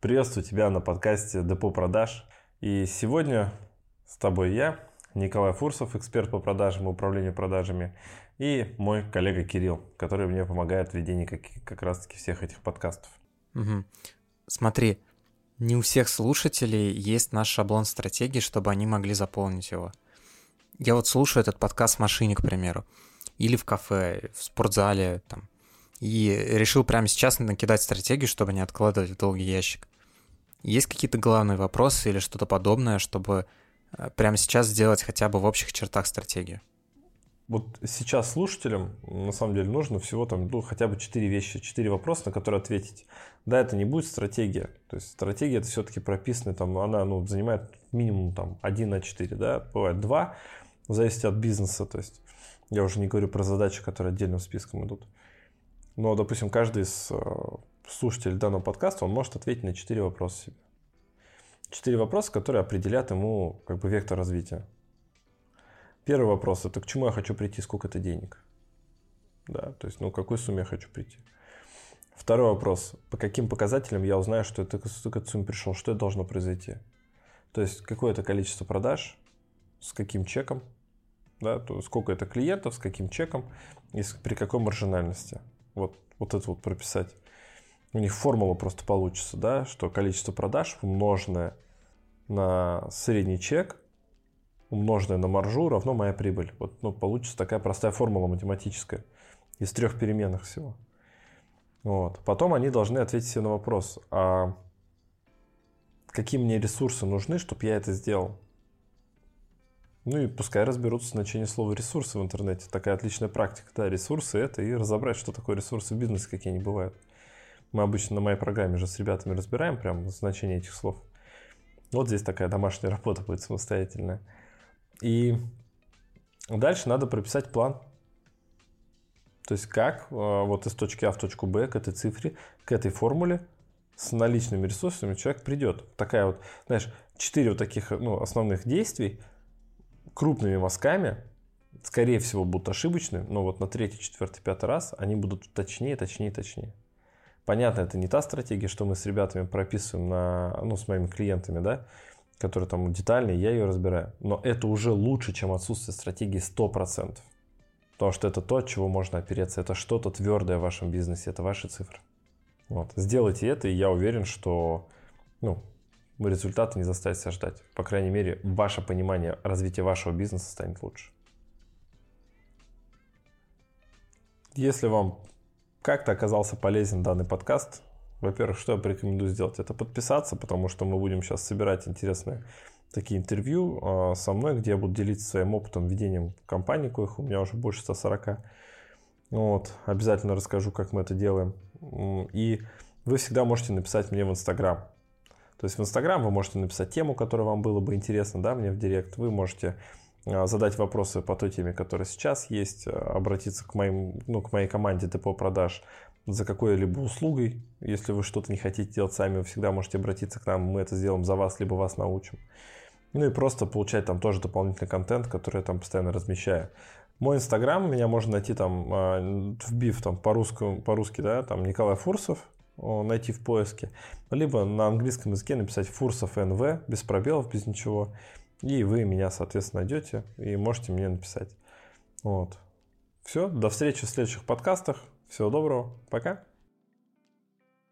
Приветствую тебя на подкасте Депо продаж. И сегодня с тобой я, Николай Фурсов, эксперт по продажам и управлению продажами, и мой коллега Кирилл, который мне помогает в ведении как, как раз-таки всех этих подкастов. Угу. Смотри, не у всех слушателей есть наш шаблон стратегии, чтобы они могли заполнить его. Я вот слушаю этот подкаст в машине, к примеру, или в кафе, в спортзале, там, и решил прямо сейчас накидать стратегию, чтобы не откладывать в долгий ящик. Есть какие-то главные вопросы или что-то подобное, чтобы э, прямо сейчас сделать хотя бы в общих чертах стратегию? Вот сейчас слушателям на самом деле нужно всего там ну, хотя бы четыре вещи, четыре вопроса, на которые ответить. Да, это не будет стратегия. То есть стратегия это все-таки прописанная, там, она ну, занимает минимум там 1 на 4, да, бывает 2, в зависимости от бизнеса. То есть я уже не говорю про задачи, которые отдельным списком идут. Но, допустим, каждый из слушателей данного подкаста, он может ответить на четыре вопроса себе. Четыре вопроса, которые определят ему как бы вектор развития. Первый вопрос – это к чему я хочу прийти, сколько это денег. Да, то есть, ну, к какой сумме я хочу прийти. Второй вопрос – по каким показателям я узнаю, что это к этой сумме пришел, что это должно произойти. То есть, какое это количество продаж, с каким чеком, да, то сколько это клиентов, с каким чеком и при какой маржинальности вот, вот это вот прописать. У них формула просто получится, да, что количество продаж умноженное на средний чек, умноженное на маржу равно моя прибыль. Вот ну, получится такая простая формула математическая из трех переменных всего. Вот. Потом они должны ответить себе на вопрос, а какие мне ресурсы нужны, чтобы я это сделал? Ну и пускай разберутся значение слова ресурсы в интернете. Такая отличная практика. Да, ресурсы это и разобрать, что такое ресурсы в бизнесе, какие они бывают. Мы обычно на моей программе же с ребятами разбираем прям значение этих слов. Вот здесь такая домашняя работа будет самостоятельная. И дальше надо прописать план. То есть как э, вот из точки А в точку Б к этой цифре, к этой формуле с наличными ресурсами человек придет. Такая вот, знаешь, четыре вот таких ну, основных действий – крупными мазками, скорее всего, будут ошибочны, но вот на третий, четвертый, пятый раз они будут точнее, точнее, точнее. Понятно, это не та стратегия, что мы с ребятами прописываем на, ну, с моими клиентами, да, которые там детальные, я ее разбираю. Но это уже лучше, чем отсутствие стратегии 100%. Потому что это то, от чего можно опереться. Это что-то твердое в вашем бизнесе, это ваши цифры. Вот. Сделайте это, и я уверен, что ну, результаты не заставят себя ждать. По крайней мере, ваше понимание развития вашего бизнеса станет лучше. Если вам как-то оказался полезен данный подкаст, во-первых, что я порекомендую сделать? Это подписаться, потому что мы будем сейчас собирать интересные такие интервью а, со мной, где я буду делиться своим опытом ведением компании, коих у меня уже больше 140. Вот, обязательно расскажу, как мы это делаем. И вы всегда можете написать мне в Инстаграм. То есть в Инстаграм вы можете написать тему, которая вам было бы интересно, да, мне в Директ. Вы можете задать вопросы по той теме, которая сейчас есть, а, обратиться к, моим, ну, к моей команде депо продаж за какой-либо услугой. Если вы что-то не хотите делать сами, вы всегда можете обратиться к нам, мы это сделаем за вас, либо вас научим. Ну и просто получать там тоже дополнительный контент, который я там постоянно размещаю. Мой инстаграм, меня можно найти там, а, вбив там по-русски, по-русски, да, там Николай Фурсов, найти в поиске, либо на английском языке написать Фурсов НВ, без пробелов, без ничего, и вы меня, соответственно, найдете и можете мне написать. Вот. Все, до встречи в следующих подкастах. Всего доброго, пока.